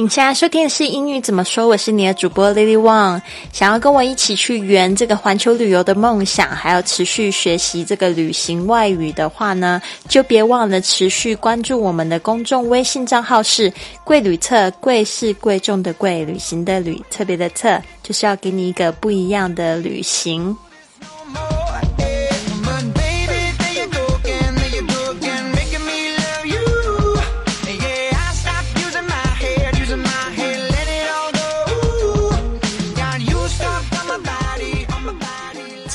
你现在收听的是英语怎么说？我是你的主播 Lily Wang。想要跟我一起去圆这个环球旅游的梦想，还要持续学习这个旅行外语的话呢，就别忘了持续关注我们的公众微信账号是“贵旅特”，贵是贵重的贵，旅行的旅，特别的特，就是要给你一个不一样的旅行。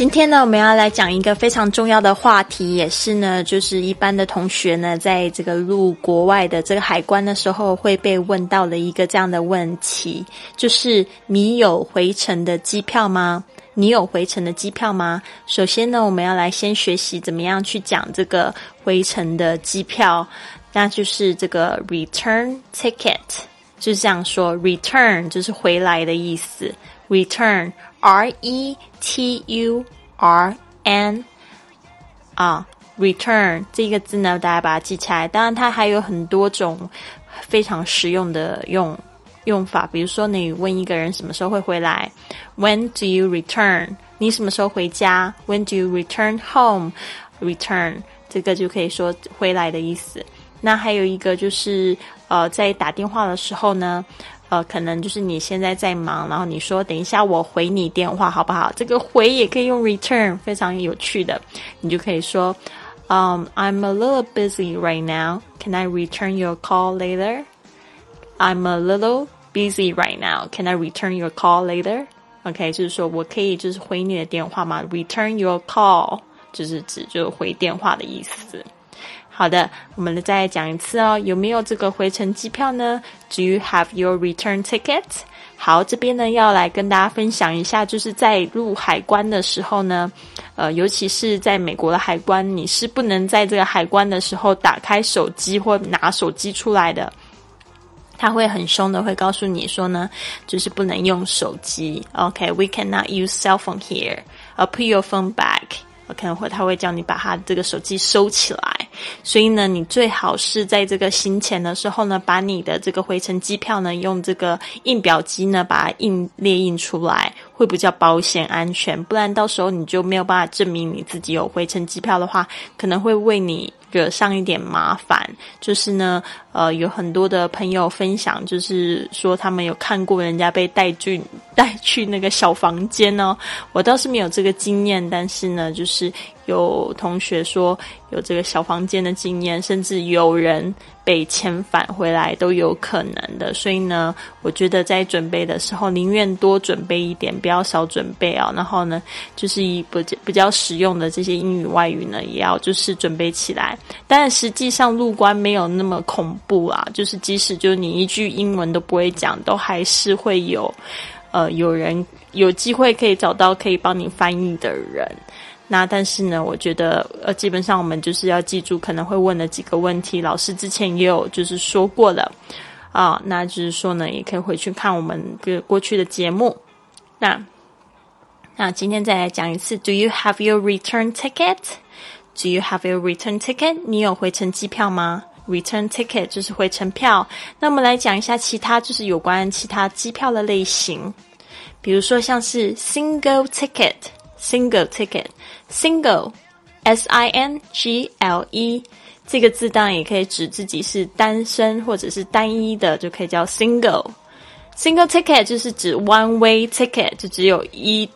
今天呢，我们要来讲一个非常重要的话题，也是呢，就是一般的同学呢，在这个入国外的这个海关的时候会被问到的一个这样的问题，就是你有回程的机票吗？你有回程的机票吗？首先呢，我们要来先学习怎么样去讲这个回程的机票，那就是这个 return ticket，就是这样说，return 就是回来的意思，return。R E T U R N 啊，return 这个字呢，大家把它记起来。当然，它还有很多种非常实用的用用法。比如说，你问一个人什么时候会回来，When do you return？你什么时候回家？When do you return home？Return 这个就可以说回来的意思。那还有一个就是，呃，在打电话的时候呢。呃，可能就是你现在在忙，然后你说等一下我回你电话好不好？这个回也可以用 return，非常有趣的，你就可以说，嗯，I'm a little busy right now. Can I return your call later? I'm a little busy right now. Can I return your call later? OK，就是说我可以就是回你的电话吗？Return your call 就是指就回电话的意思。好的，我们再讲一次哦。有没有这个回程机票呢？Do you have your return ticket？好，这边呢要来跟大家分享一下，就是在入海关的时候呢，呃，尤其是在美国的海关，你是不能在这个海关的时候打开手机或拿手机出来的。他会很凶的，会告诉你说呢，就是不能用手机。OK，we cannot use cell phone here. Put your phone back. 可能会他会叫你把他这个手机收起来，所以呢，你最好是在这个行前的时候呢，把你的这个回程机票呢，用这个印表机呢，把它印列印出来，会比较保险安全。不然到时候你就没有办法证明你自己有回程机票的话，可能会为你惹上一点麻烦。就是呢，呃，有很多的朋友分享，就是说他们有看过人家被带去 带去那个小房间呢。我倒是没有这个经验，但是呢，就是。有同学说有这个小房间的经验，甚至有人被遣返回来都有可能的。所以呢，我觉得在准备的时候，宁愿多准备一点，不要少准备啊。然后呢，就是以不比较实用的这些英语外语呢，也要就是准备起来。但实际上入关没有那么恐怖啊，就是即使就是你一句英文都不会讲，都还是会有呃有人有机会可以找到可以帮你翻译的人。那但是呢，我觉得呃，基本上我们就是要记住可能会问的几个问题，老师之前也有就是说过了啊，那就是说呢，也可以回去看我们个过去的节目。那那今天再来讲一次，Do you have your return ticket？Do you have your return ticket？你有回程机票吗？Return ticket 就是回程票。那我们来讲一下其他就是有关其他机票的类型，比如说像是 single ticket。Single ticket, single, S I N G L E，这个字当然也可以指自己是单身或者是单一的，就可以叫 single。Single ticket 就是指 one way ticket，就只有一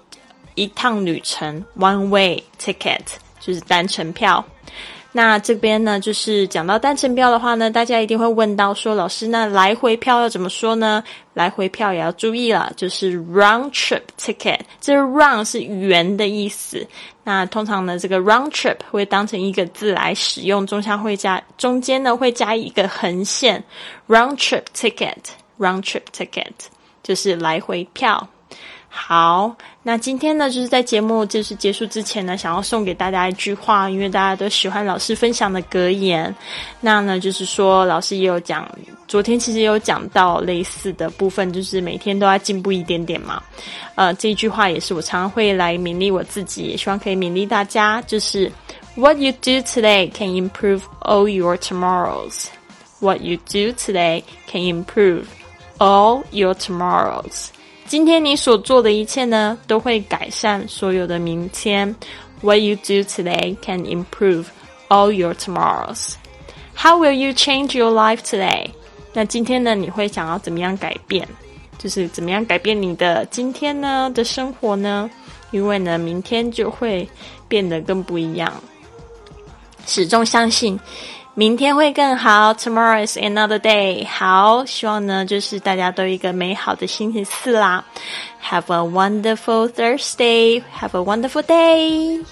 一趟旅程，one way ticket 就是单程票。那这边呢，就是讲到单程票的话呢，大家一定会问到说，老师，那来回票要怎么说呢？来回票也要注意了，就是 round trip ticket。这 round 是圆的意思，那通常呢，这个 round trip 会当成一个字来使用，中间会加中间呢会加一个横线，round trip ticket，round trip ticket 就是来回票。好，那今天呢，就是在节目就是结束之前呢，想要送给大家一句话，因为大家都喜欢老师分享的格言。那呢，就是说老师也有讲，昨天其实有讲到类似的部分，就是每天都要进步一点点嘛。呃，这句话也是我常常会来勉励我自己，也希望可以勉励大家，就是 What you do today can improve all your tomorrows. What you do today can improve all your tomorrows。今天你所做的一切呢，都会改善所有的明天。What you do today can improve all your tomorrows. How will you change your life today? 那今天呢，你会想要怎么样改变？就是怎么样改变你的今天呢的生活呢？因为呢，明天就会变得更不一样。始终相信明天会更好。Tomorrow is another day。好，希望呢，就是大家都一个美好的星期四啦。Have a wonderful Thursday. Have a wonderful day.